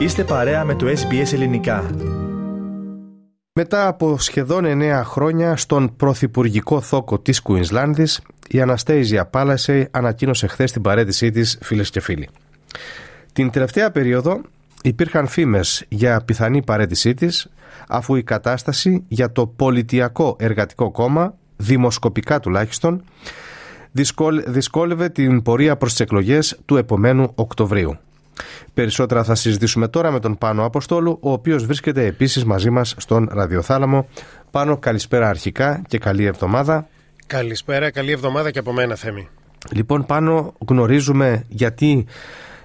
Είστε παρέα με το SBS Ελληνικά. Μετά από σχεδόν 9 χρόνια στον πρωθυπουργικό θόκο της Κουινσλάνδης, η Αναστέιζια Πάλασεϊ ανακοίνωσε χθες την παρέτησή της, φίλες και φίλοι. Την τελευταία περίοδο υπήρχαν φήμες για πιθανή παρέτησή της, αφού η κατάσταση για το πολιτιακό εργατικό κόμμα, δημοσκοπικά τουλάχιστον, δυσκόλευε την πορεία προς τις εκλογές του επομένου Οκτωβρίου. Περισσότερα θα συζητήσουμε τώρα με τον Πάνο Αποστόλου, ο οποίος βρίσκεται επίσης μαζί μας στον Ραδιοθάλαμο. Πάνο, καλησπέρα αρχικά και καλή εβδομάδα. Καλησπέρα, καλή εβδομάδα και από μένα Θέμη. Λοιπόν, Πάνο, γνωρίζουμε γιατί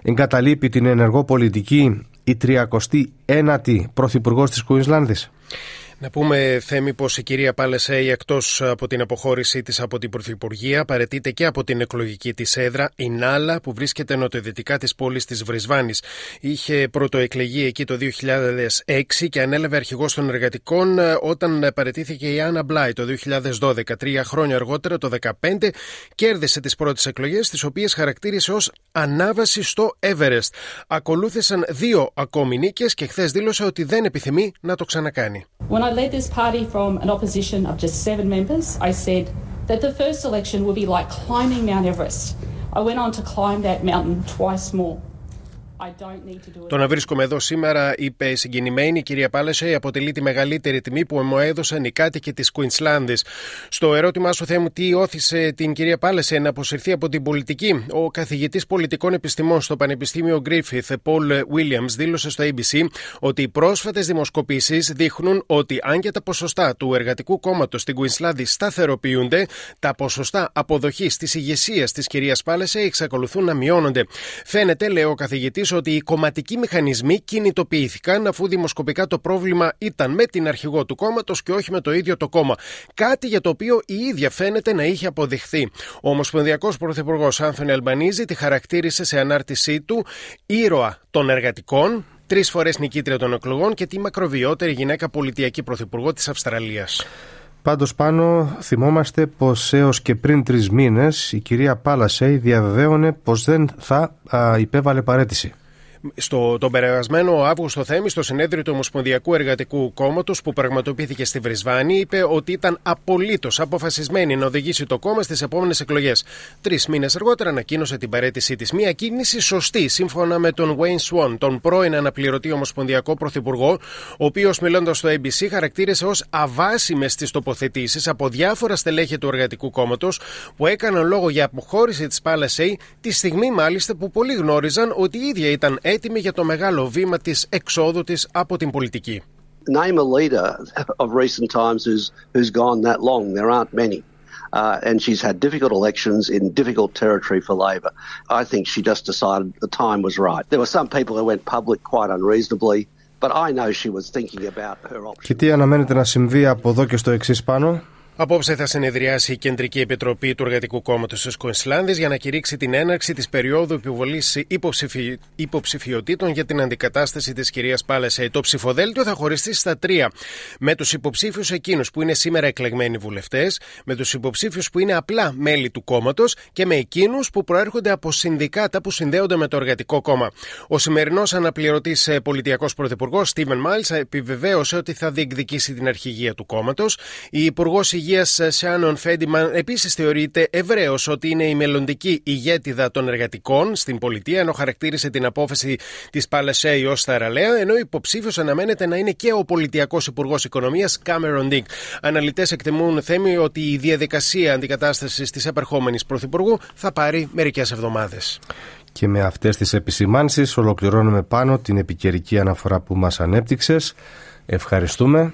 εγκαταλείπει την ενεργό πολιτική η 39η Πρωθυπουργός της Κουινσλάνδης. Να πούμε, Θέμη, πως η κυρία Πάλεσέη, εκτός από την αποχώρησή της από την Πρωθυπουργία, παρετείται και από την εκλογική της έδρα, η Νάλα, που βρίσκεται νοτιοδυτικά της πόλης της Βρισβάνης. Είχε πρωτοεκλεγεί εκεί το 2006 και ανέλαβε αρχηγός των εργατικών ε, όταν παρετήθηκε η Άννα Μπλάι το 2012. Τρία χρόνια αργότερα, το 2015, κέρδισε τις πρώτες εκλογές, τις οποίες χαρακτήρισε ως ανάβαση στο Everest. Ακολούθησαν δύο ακόμη νίκες και χθες δήλωσε ότι δεν επιθυμεί να το ξανακάνει. When I led this party from an opposition of just seven members, I said that the first election would be like climbing Mount Everest. I went on to climb that mountain twice more. Το να βρίσκομαι εδώ σήμερα, είπε η συγκινημένη κυρία Πάλεσαι, αποτελεί τη μεγαλύτερη τιμή που μου έδωσαν οι κάτοικοι της Κουινσλάνδη. Στο ερώτημά σου, Θεέ μου, τι όθησε την κυρία Πάλεσαι να αποσυρθεί από την πολιτική, ο καθηγητής πολιτικών επιστημών στο Πανεπιστήμιο Γκρίφιθ, Πολ Williams, δήλωσε στο ABC ότι οι πρόσφατες δημοσκοπήσεις δείχνουν ότι αν και τα ποσοστά του εργατικού κόμματος στην Κουινσλάνδη σταθεροποιούνται, τα ποσοστά αποδοχής της ηγεσίας της κυρίας Πάλεσαι εξακολουθούν να μειώνονται. Φαίνεται, λέει ο καθηγητής, ότι οι κομματικοί μηχανισμοί κινητοποιήθηκαν αφού δημοσκοπικά το πρόβλημα ήταν με την αρχηγό του κόμματος και όχι με το ίδιο το κόμμα. Κάτι για το οποίο η ίδια φαίνεται να είχε αποδειχθεί. Ο Ομοσπονδιακός Πρωθυπουργός Άνθονι Αλμπανίζη τη χαρακτήρισε σε ανάρτησή του ήρωα των εργατικών, τρεις φορές νικήτρια των εκλογών και τη μακροβιότερη γυναίκα πολιτιακή πρωθυπουργό της Αυστραλίας. Πάντως πάνω θυμόμαστε πως έως και πριν τρεις μήνες η κυρία Πάλασεϊ διαβεβαίωνε πως δεν θα α, υπέβαλε παρέτηση στο, τον περασμένο Αύγουστο Θέμη, στο συνέδριο του Ομοσπονδιακού Εργατικού Κόμματος που πραγματοποιήθηκε στη Βρισβάνη, είπε ότι ήταν απολύτως αποφασισμένη να οδηγήσει το κόμμα στις επόμενες εκλογές. Τρεις μήνες αργότερα ανακοίνωσε την παρέτησή της. Μια κίνηση σωστή, σύμφωνα με τον Wayne Swan, τον πρώην αναπληρωτή Ομοσπονδιακό Πρωθυπουργό, ο οποίος μιλώντας στο ABC χαρακτήρισε ως αβάσιμες τι τοποθετήσεις από διάφορα στελέχη του Εργατικού Κόμματος που έκαναν λόγο για αποχώρηση της Πάλασεϊ τη στιγμή μάλιστα που πολλοί γνώριζαν ότι η ίδια ήταν έτοιμη για το μεγάλο βήμα της εξόδου της από την πολιτική. Name a leader of recent times who's, who's gone that long. There aren't many. Uh, and she's had difficult elections in difficult territory for Labor. I think she just decided the time was right. There were some people who went public quite unreasonably, but I know she was thinking about her options. Και τι αναμένεται να συμβεί από εδώ και στο εξή πάνω. Απόψε θα συνεδριάσει η Κεντρική Επιτροπή του Εργατικού Κόμματος της Κουινσλάνδη για να κηρύξει την έναρξη της περίοδου επιβολή υποψηφι... υποψηφιωτήτων για την αντικατάσταση της κυρίας Πάλεσαι. Το ψηφοδέλτιο θα χωριστεί στα τρία. Με τους υποψήφιους εκείνους που είναι σήμερα εκλεγμένοι βουλευτές, με τους υποψήφιους που είναι απλά μέλη του κόμματος και με εκείνους που προέρχονται από συνδικάτα που συνδέονται με το Εργατικό Κόμμα. Ο σημερινός αναπληρωτής ε, πολιτειακός πρωθυπουργός, Στίβεν Μάιλς, επιβεβαίωσε ότι θα διεκδικήσει την αρχηγία του κόμματος. Η Υπουργός Υγείας Σάνον Φέντιμαν επίσης θεωρείται ευρέως ότι είναι η μελλοντική ηγέτιδα των εργατικών στην πολιτεία, ενώ χαρακτήρισε την απόφαση της Παλασέι ως θαραλέα, ενώ υποψήφιος αναμένεται να είναι και ο πολιτειακός υπουργός οικονομίας Κάμερον Ντικ. Αναλυτές εκτιμούν θέμη ότι η διαδικασία αντικατάστασης της επερχόμενης πρωθυπουργού θα πάρει μερικές εβδομάδες. Και με αυτές τις επισημάνσεις ολοκληρώνουμε πάνω την επικαιρική αναφορά που μας ανέπτυξες. Ευχαριστούμε.